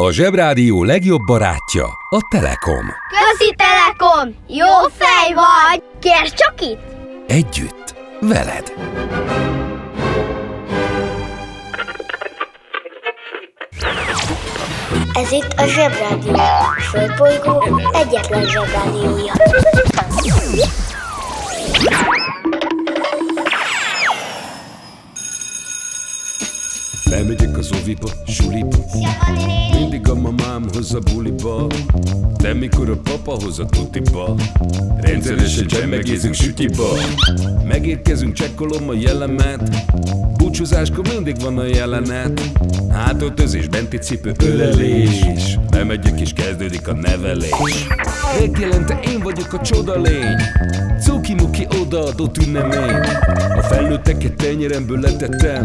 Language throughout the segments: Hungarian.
A Zsebrádió legjobb barátja a Telekom. Közi Telekom! Jó fej vagy! Kérd csak itt! Együtt, veled. Ez itt a Zsebrádió. A Földbolygó egyetlen Zsebrádiója. Oviba, suliba Mindig a mamám hoz a buliba De mikor a papa hoz a tutiba Rendszeresen csemmegézünk sütiba. Megérkezünk, csekkolom a jellemet Búcsúzáskor mindig van a jelenet. Hátöltözés, benti cipő, ölelés Bemegyek és kezdődik a nevelés. Megjelente én vagyok a csoda lény Cuki-muki odaadott ünnemény. A felnőtteket tenyeremből letettem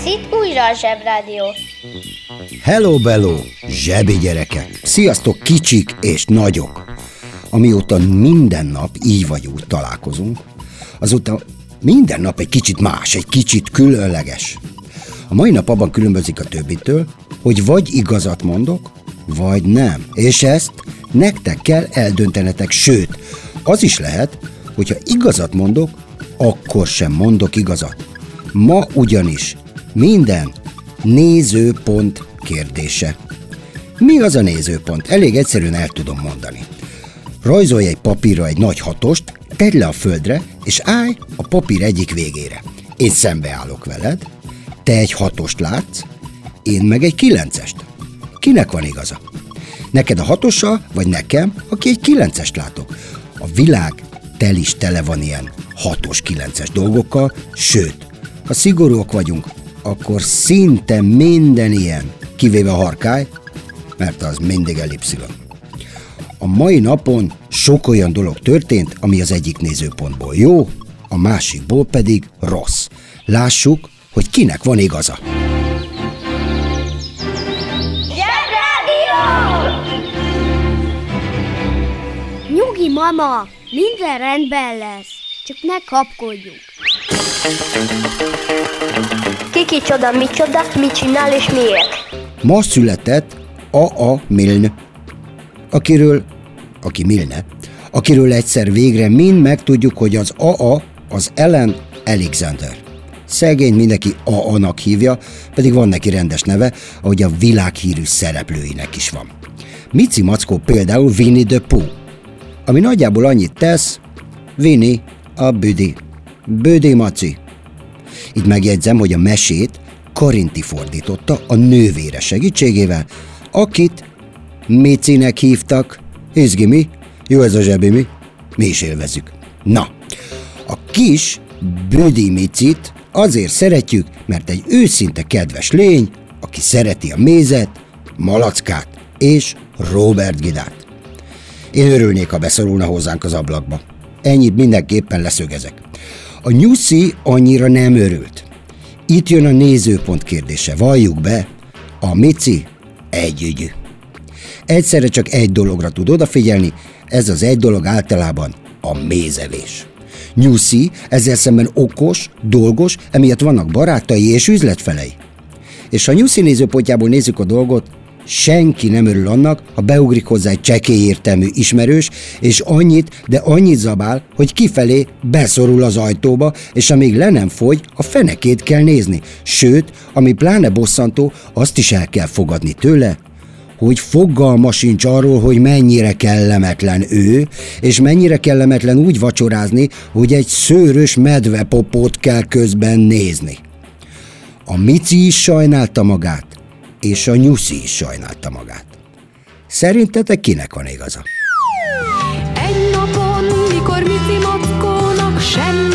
Ez itt újra a Zsebrádió. Hello, bello, zsebi gyerekek! Sziasztok, kicsik és nagyok! Amióta minden nap így vagy úgy találkozunk, azóta minden nap egy kicsit más, egy kicsit különleges. A mai nap abban különbözik a többitől, hogy vagy igazat mondok, vagy nem. És ezt nektek kell eldöntenetek, sőt, az is lehet, hogyha igazat mondok, akkor sem mondok igazat. Ma ugyanis minden nézőpont kérdése. Mi az a nézőpont? Elég egyszerűen el tudom mondani. Rajzolj egy papírra egy nagy hatost, tedd le a földre, és állj a papír egyik végére. Én szembeállok veled, te egy hatost látsz, én meg egy kilencest. Kinek van igaza? Neked a hatossal, vagy nekem, aki egy kilencest látok? A világ tel is tele van ilyen hatos, kilences dolgokkal, sőt, ha szigorúak vagyunk, akkor szinte minden ilyen, kivéve a harkály, mert az mindig elipszilon. A mai napon sok olyan dolog történt, ami az egyik nézőpontból jó, a másikból pedig rossz. Lássuk, hogy kinek van igaza. Zsebrádió! Nyugi, mama! Minden rendben lesz. Csak ne kapkodjunk. Ki kicsoda, micsoda, mit csinál és miért? Ma született A.A. Milne, akiről, aki Milne, akiről egyszer végre mind megtudjuk, hogy az A.A. az Ellen Alexander. Szegény mindenki A.A.-nak hívja, pedig van neki rendes neve, ahogy a világhírű szereplőinek is van. Mici Mackó például Winnie the Pooh, ami nagyjából annyit tesz, Winnie a büdi, büdi maci. Így megjegyzem, hogy a mesét Karinti fordította a nővére segítségével, akit Micinek hívtak. Izgi mi? Jó ez a zsebi mi? Mi is élvezzük. Na, a kis Büdi Micit azért szeretjük, mert egy őszinte kedves lény, aki szereti a mézet, malackát és Robert Gidát. Én örülnék, ha beszorulna hozzánk az ablakba. Ennyit mindenképpen leszögezek. A nyuszi annyira nem örült. Itt jön a nézőpont kérdése. Valljuk be, a Mici együgyű. Egyszerre csak egy dologra tud odafigyelni, ez az egy dolog általában a mézevés. Nyuszi ezzel szemben okos, dolgos, emiatt vannak barátai és üzletfelei. És ha Nyuszi nézőpontjából nézzük a dolgot, senki nem örül annak, ha beugrik hozzá egy csekély értelmű ismerős, és annyit, de annyit zabál, hogy kifelé beszorul az ajtóba, és amíg le nem fogy, a fenekét kell nézni. Sőt, ami pláne bosszantó, azt is el kell fogadni tőle, hogy fogalma sincs arról, hogy mennyire kellemetlen ő, és mennyire kellemetlen úgy vacsorázni, hogy egy szőrös medvepopót kell közben nézni. A Mici is sajnálta magát, és a Nyuszi is sajnálta magát. Szerintetek kinek van igaza? Egy napon, mikor Mici mackónak semmi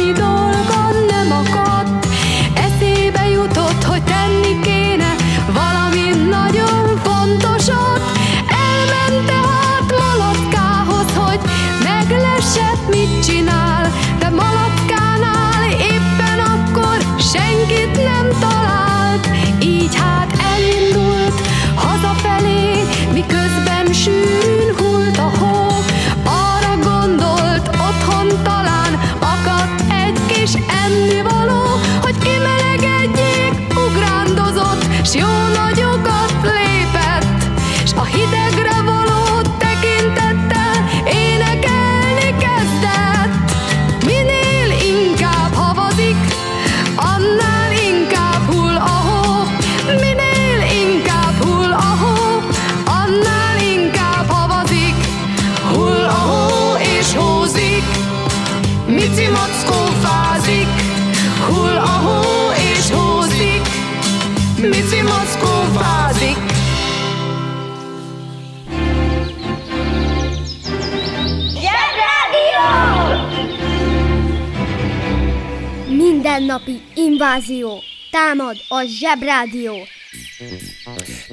Mindennapi invázió. Támad a Zsebrádió.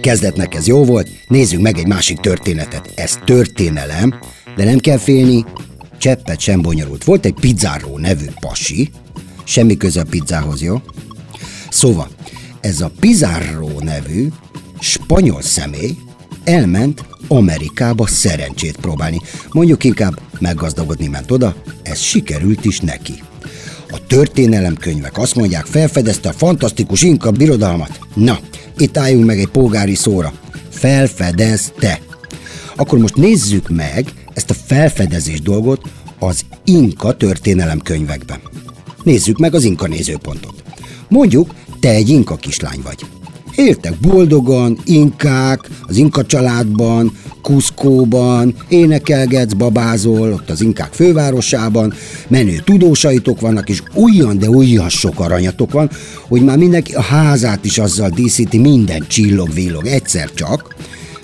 Kezdetnek ez jó volt, nézzük meg egy másik történetet. Ez történelem, de nem kell félni, cseppet sem bonyolult. Volt egy pizzáró nevű pasi, semmi köze a pizzához, jó? Szóval, ez a Pizarro nevű spanyol személy elment Amerikába szerencsét próbálni. Mondjuk inkább meggazdagodni ment oda, ez sikerült is neki. A történelemkönyvek azt mondják, felfedezte a fantasztikus inka birodalmat. Na, itt álljunk meg egy polgári szóra. Felfedezte. Akkor most nézzük meg ezt a felfedezés dolgot az inka történelemkönyvekben. Nézzük meg az inka nézőpontot. Mondjuk, te egy inka kislány vagy. Éltek boldogan, inkák, az inka családban, Kuszkóban, énekelgetsz, babázol, ott az inkák fővárosában, menő tudósaitok vannak, és olyan, de olyan sok aranyatok van, hogy már mindenki a házát is azzal díszíti, minden csillog-villog egyszer csak,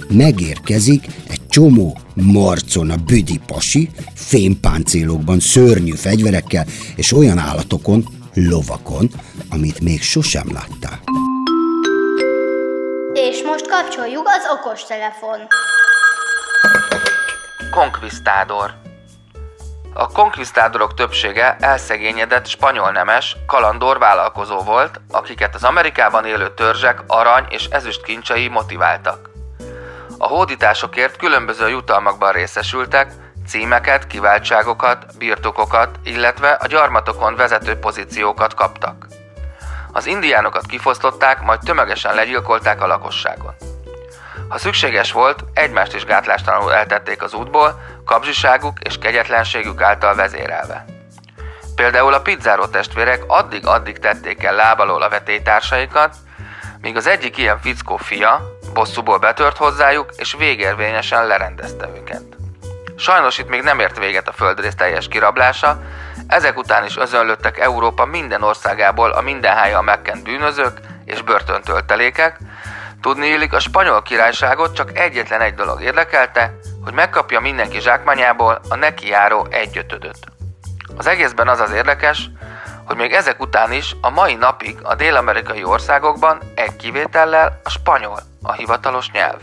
megérkezik egy csomó marcon a büdi pasi, fémpáncélokban, szörnyű fegyverekkel, és olyan állatokon, lovakon, amit még sosem láttál. És most kapcsoljuk az okostelefon. Conquistador A konkvisztádorok többsége elszegényedett spanyol nemes, kalandor vállalkozó volt, akiket az Amerikában élő törzsek arany és ezüst kincsei motiváltak. A hódításokért különböző jutalmakban részesültek, címeket, kiváltságokat, birtokokat, illetve a gyarmatokon vezető pozíciókat kaptak. Az indiánokat kifosztották, majd tömegesen legyilkolták a lakosságon. Ha szükséges volt, egymást is gátlástalanul eltették az útból, kapzsiságuk és kegyetlenségük által vezérelve. Például a pizzáró testvérek addig-addig tették el lábalól a vetélytársaikat, míg az egyik ilyen fickó fia bosszúból betört hozzájuk, és végérvényesen lerendezte őket. Sajnos itt még nem ért véget a földrész teljes kirablása, ezek után is özönlöttek Európa minden országából a mindenhájjal megkent bűnözők és börtöntöltelékek, Tudni illik, a spanyol királyságot csak egyetlen egy dolog érdekelte, hogy megkapja mindenki zsákmányából a neki járó egyötödöt. Az egészben az az érdekes, hogy még ezek után is a mai napig a dél-amerikai országokban egy kivétellel a spanyol a hivatalos nyelv.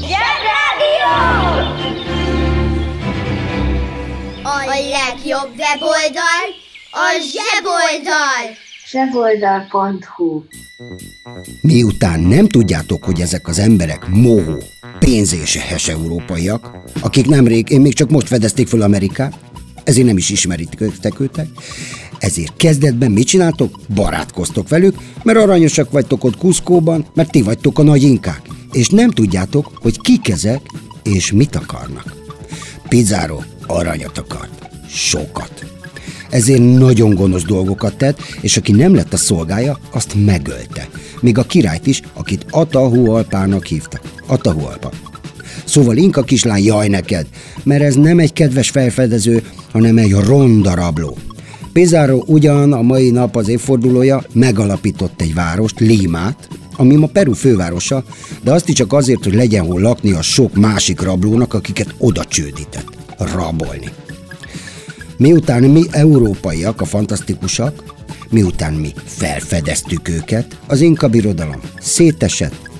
Zsebrádió! A legjobb weboldal a zseboldal! zseboldal.hu Miután nem tudjátok, hogy ezek az emberek mohó, pénzéses európaiak, akik nemrég, én még csak most fedezték fel Amerikát, ezért nem is ismeritek őtek, Ezért kezdetben mit csináltok? Barátkoztok velük, mert aranyosak vagytok ott Kuszkóban, mert ti vagytok a nagy inkák. És nem tudjátok, hogy kik ezek, és mit akarnak. Pizarro aranyat akart. Sokat. Ezért nagyon gonosz dolgokat tett, és aki nem lett a szolgája, azt megölte. Míg a királyt is, akit Atahualpának hívtak. Atahualpa. Szóval Inka kislány, jaj neked, mert ez nem egy kedves felfedező, hanem egy ronda rabló. Pizarro ugyan a mai nap az évfordulója megalapított egy várost, Límát, ami ma Peru fővárosa, de azt is csak azért, hogy legyen hol lakni a sok másik rablónak, akiket oda csődített. Rabolni. Miután mi európaiak, a fantasztikusak, miután mi felfedeztük őket, az inka birodalom szétesett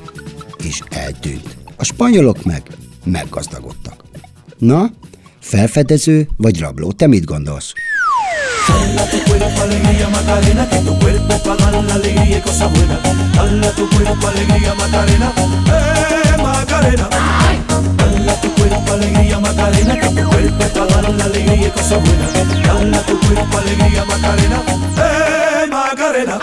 és eltűnt. A spanyolok meg meggazdagodtak. Na, felfedező vagy rabló, te mit gondolsz? Macarena. Dala tu cuerpo alegría Macarena, que tu cuerpo es para dar la alegría y cosas buenas. Dala tu cuerpo alegría Macarena, eh Macarena.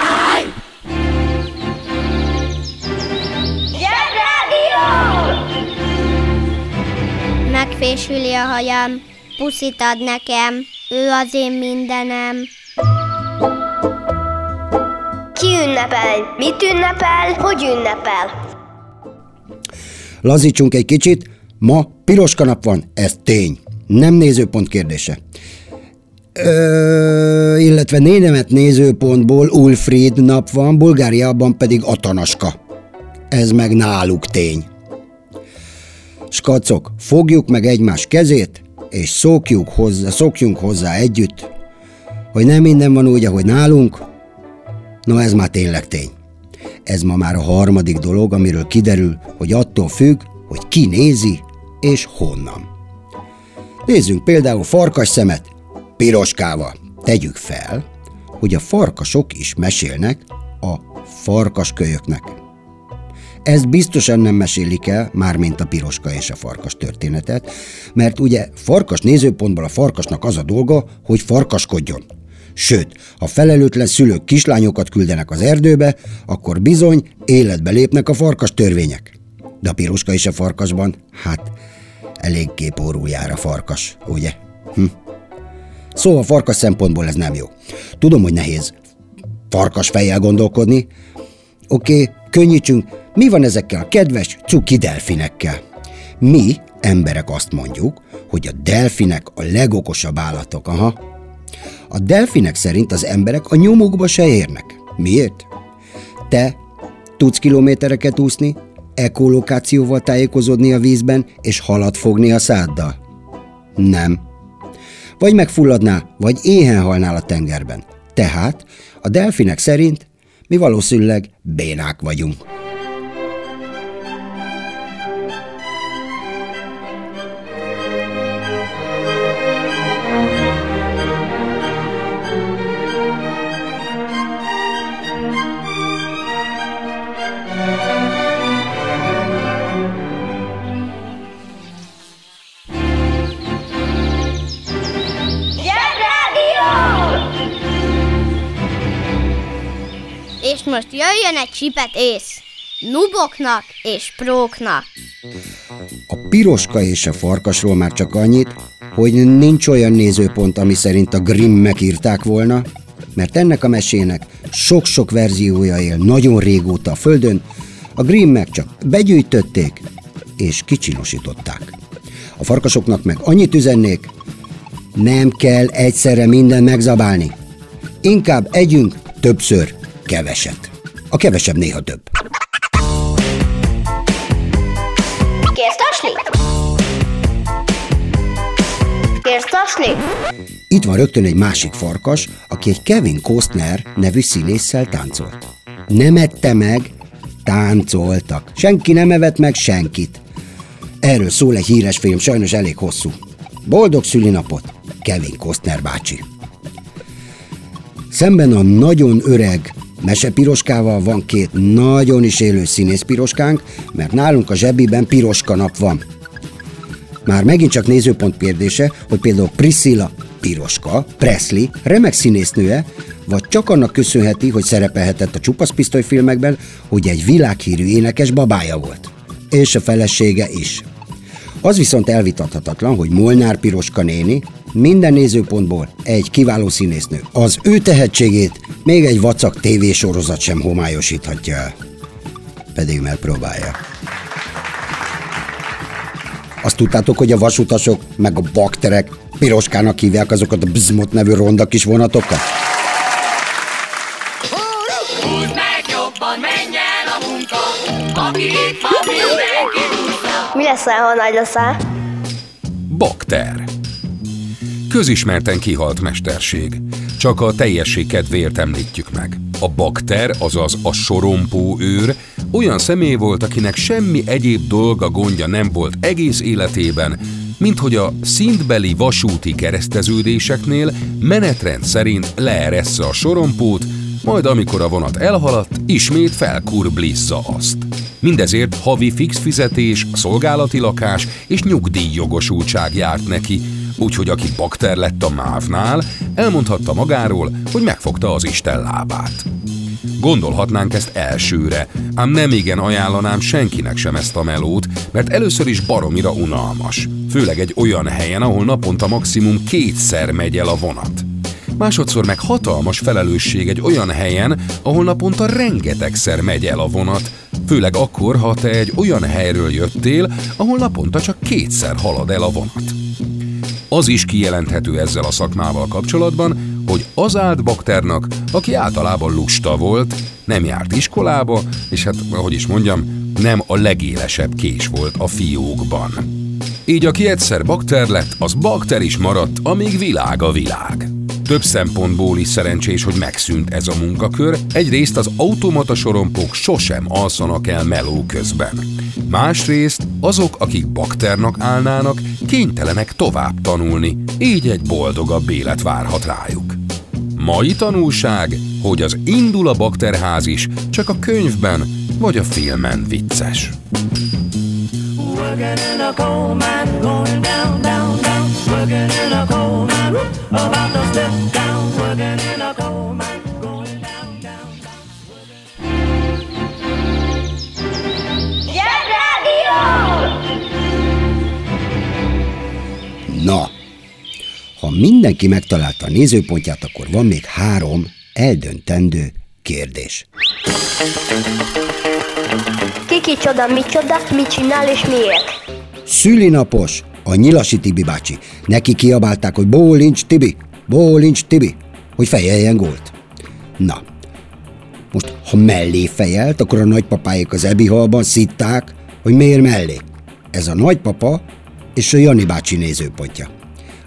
Megfésüli a hajam, puszit ad nekem, ő az én mindenem. Ki ünnepel? Mit ünnepel? Hogy ünnepel? Lazítsunk egy kicsit, ma piroska nap van, ez tény. Nem nézőpont kérdése. Ö, illetve nénemet nézőpontból Ulfried nap van, Bulgáriában pedig Atanaska. Ez meg náluk tény. Skacok, fogjuk meg egymás kezét, és szokjuk hozzá, szokjunk hozzá együtt, hogy nem minden van úgy, ahogy nálunk, no ez már tényleg tény. Ez ma már a harmadik dolog, amiről kiderül, hogy attól függ, hogy ki nézi és honnan. Nézzünk például farkas szemet piroskával. Tegyük fel, hogy a farkasok is mesélnek a farkaskölyöknek. Ezt biztosan nem mesélik el, mármint a piroska és a farkas történetet, mert ugye farkas nézőpontból a farkasnak az a dolga, hogy farkaskodjon. Sőt, ha felelőtlen szülők kislányokat küldenek az erdőbe, akkor bizony életbe lépnek a farkas törvények. De a piroska és a farkasban, hát eléggé pórul farkas, ugye? Hm. Szóval farkas szempontból ez nem jó. Tudom, hogy nehéz farkas fejjel gondolkodni. Oké, okay, könnyítsünk, mi van ezekkel a kedves cuki delfinekkel? Mi, emberek azt mondjuk, hogy a delfinek a legokosabb állatok, aha. A delfinek szerint az emberek a nyomukba se érnek. Miért? Te tudsz kilométereket úszni, ekolokációval tájékozódni a vízben, és halat fogni a száddal? Nem. Vagy megfulladnál, vagy éhen halnál a tengerben. Tehát a delfinek szerint mi valószínűleg bénák vagyunk. És most jöjjön egy csipet ész. Nuboknak és próknak. A piroska és a farkasról már csak annyit, hogy nincs olyan nézőpont, ami szerint a Grimmek írták volna, mert ennek a mesének sok-sok verziója él nagyon régóta a Földön, a Grimmek csak begyűjtötték és kicsinosították. A farkasoknak meg annyit üzennék, nem kell egyszerre minden megzabálni. Inkább együnk többször keveset. A kevesebb néha több. Kérsz tasni? Kérsz tasni? Itt van rögtön egy másik farkas, aki egy Kevin Costner nevű színésszel táncolt. Nem ette meg, táncoltak. Senki nem evett meg senkit. Erről szól egy híres film, sajnos elég hosszú. Boldog szülinapot, Kevin Costner bácsi. Szemben a nagyon öreg mesepiroskával van két nagyon is élő színészpiroskánk, mert nálunk a zsebiben piroska nap van. Már megint csak nézőpont kérdése, hogy például Priscilla Piroska, Presley, remek színésznője, vagy csak annak köszönheti, hogy szerepelhetett a csupaszpisztoly filmekben, hogy egy világhírű énekes babája volt. És a felesége is. Az viszont elvitathatatlan, hogy Molnár Piroska néni minden nézőpontból egy kiváló színésznő. Az ő tehetségét még egy vacak tévésorozat sem homályosíthatja el. Pedig megpróbálja. Azt tudtátok, hogy a vasutasok meg a bakterek piroskának hívják azokat a bzmot nevű ronda kis vonatokat? Mi lesz, ha nagy leszel? Bakter. Közismerten kihalt mesterség. Csak a teljesség kedvéért említjük meg. A bakter, azaz a sorompó őr, olyan személy volt, akinek semmi egyéb dolga gondja nem volt egész életében, mint hogy a szintbeli vasúti kereszteződéseknél menetrend szerint leeressze a sorompót, majd amikor a vonat elhaladt, ismét felkurblizza azt. Mindezért havi fix fizetés, szolgálati lakás és nyugdíjjogosultság járt neki, úgyhogy aki bakter lett a mávnál, elmondhatta magáról, hogy megfogta az Isten lábát. Gondolhatnánk ezt elsőre, ám nem igen ajánlanám senkinek sem ezt a melót, mert először is baromira unalmas. Főleg egy olyan helyen, ahol naponta maximum kétszer megy el a vonat. Másodszor meg hatalmas felelősség egy olyan helyen, ahol naponta rengetegszer megy el a vonat, főleg akkor, ha te egy olyan helyről jöttél, ahol naponta csak kétszer halad el a vonat. Az is kijelenthető ezzel a szakmával kapcsolatban, hogy az állt bakternak, aki általában lusta volt, nem járt iskolába, és hát, ahogy is mondjam, nem a legélesebb kés volt a fiókban. Így aki egyszer bakter lett, az bakter is maradt, amíg világ a világ. Több szempontból is szerencsés, hogy megszűnt ez a munkakör. Egyrészt az automata sorompók sosem alszanak el meló közben. Másrészt azok, akik bakternak állnának, kénytelenek tovább tanulni, így egy boldogabb élet várhat rájuk. Mai tanulság, hogy az indul a bakterház is csak a könyvben vagy a filmen vicces. Working in a coal mine, going mindenki megtalálta a nézőpontját, akkor van még három eldöntendő kérdés. Ki kicsoda, micsoda, mit csinál és miért? Szülinapos, a Nyilasi Tibi bácsi. Neki kiabálták, hogy bólincs Tibi, bólincs Tibi, hogy fejeljen gólt. Na, most ha mellé fejelt, akkor a nagypapáik az ebihalban szitták, hogy miért mellé. Ez a nagypapa és a Jani bácsi nézőpontja.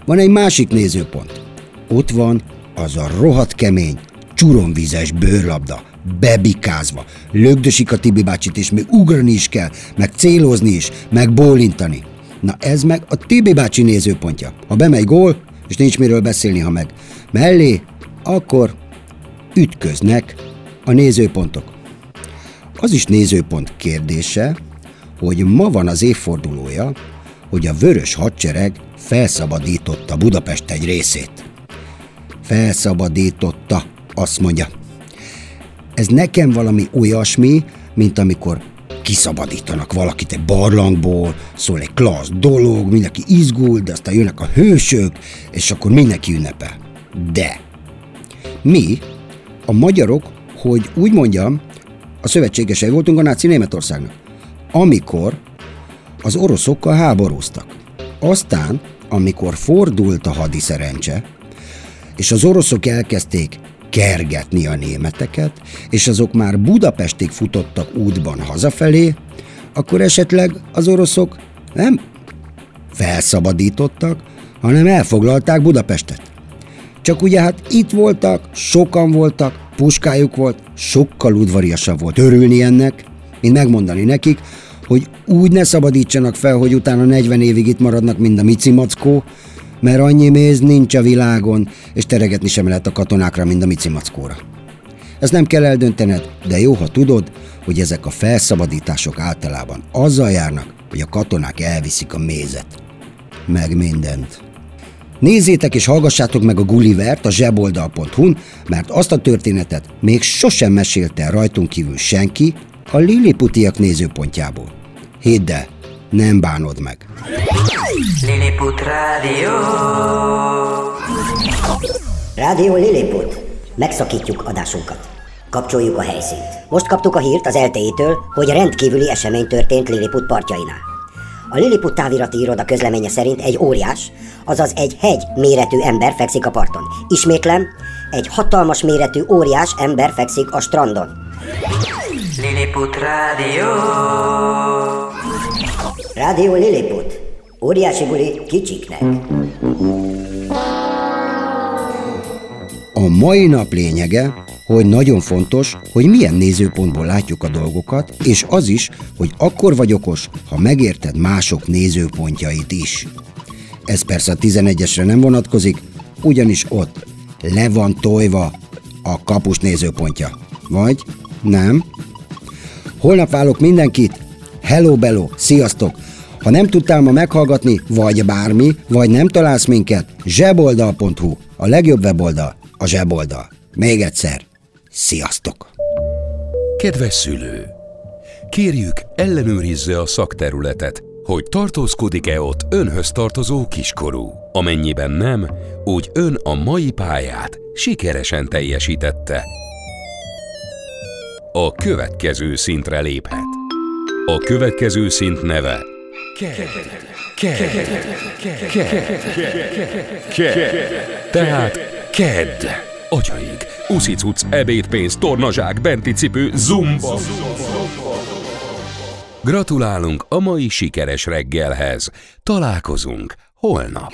Van egy másik nézőpont. Ott van az a rohadt kemény, csuromvizes bőrlabda, bebikázva. Lögdösik a Tibi bácsit, és még ugrani is kell, meg célozni is, meg bólintani. Na ez meg a Tibi bácsi nézőpontja. Ha bemegy gól, és nincs miről beszélni, ha meg mellé, akkor ütköznek a nézőpontok. Az is nézőpont kérdése, hogy ma van az évfordulója, hogy a vörös hadsereg felszabadította Budapest egy részét. Felszabadította, azt mondja. Ez nekem valami olyasmi, mint amikor kiszabadítanak valakit egy barlangból, szól egy klassz dolog, mindenki izgul, de aztán jönnek a hősök, és akkor mindenki ünnepel. De mi, a magyarok, hogy úgy mondjam, a szövetségesei voltunk a náci Németországnak. Amikor az oroszokkal háborúztak. Aztán, amikor fordult a hadiszerencse, és az oroszok elkezdték kergetni a németeket, és azok már Budapestig futottak útban hazafelé, akkor esetleg az oroszok nem felszabadítottak, hanem elfoglalták Budapestet. Csak ugye hát itt voltak, sokan voltak, puskájuk volt, sokkal udvariasabb volt örülni ennek, mint megmondani nekik, hogy úgy ne szabadítsanak fel, hogy utána 40 évig itt maradnak, mint a Mici Mackó, mert annyi méz nincs a világon, és teregetni sem lehet a katonákra, mint a Mici Mackóra. Ezt nem kell eldöntened, de jó, ha tudod, hogy ezek a felszabadítások általában azzal járnak, hogy a katonák elviszik a mézet. Meg mindent. Nézzétek és hallgassátok meg a Gullivert a zseboldal.hu-n, mert azt a történetet még sosem mesélte rajtunk kívül senki a Lilliputiak nézőpontjából. Hidd el, nem bánod meg. Lilliput Rádió. Rádió Lilliput. Megszakítjuk adásunkat. Kapcsoljuk a helyszínt. Most kaptuk a hírt az LTE-től, hogy rendkívüli esemény történt Lilliput partjainál. A Lilliput távirati iroda közleménye szerint egy óriás, azaz egy hegy méretű ember fekszik a parton. Ismétlem, egy hatalmas méretű óriás ember fekszik a strandon. Lilliput Rádió. Rádió Lilliput. Óriási buli kicsiknek. A mai nap lényege, hogy nagyon fontos, hogy milyen nézőpontból látjuk a dolgokat, és az is, hogy akkor vagy okos, ha megérted mások nézőpontjait is. Ez persze a 11-esre nem vonatkozik, ugyanis ott le van tojva a kapus nézőpontja. Vagy nem? Holnap válok mindenkit. Hello, bello, sziasztok! Ha nem tudtál ma meghallgatni, vagy bármi, vagy nem találsz minket, zseboldal.hu, a legjobb weboldal, a zseboldal. Még egyszer, sziasztok! Kedves szülő! Kérjük, ellenőrizze a szakterületet, hogy tartózkodik-e ott önhöz tartozó kiskorú. Amennyiben nem, úgy ön a mai pályát sikeresen teljesítette. A következő szintre léphet. A következő szint neve Tehát KED. Agyaig. Uszicuc, ebédpénz, tornazsák, benti cipő, zumba. Gratulálunk a mai sikeres reggelhez. Találkozunk holnap.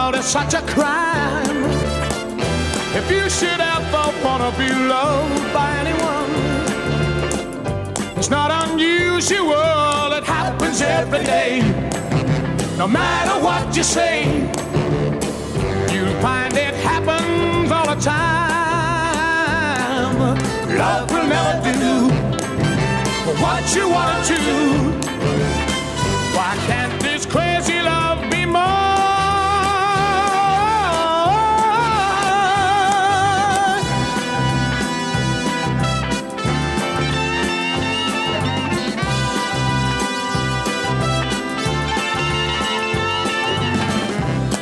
it's such a crime. If you should ever wanna be loved by anyone, it's not unusual, it happens every day. No matter what you say, you'll find it happens all the time. Love will never do what you want to. Do. Why can't this crazy love be more?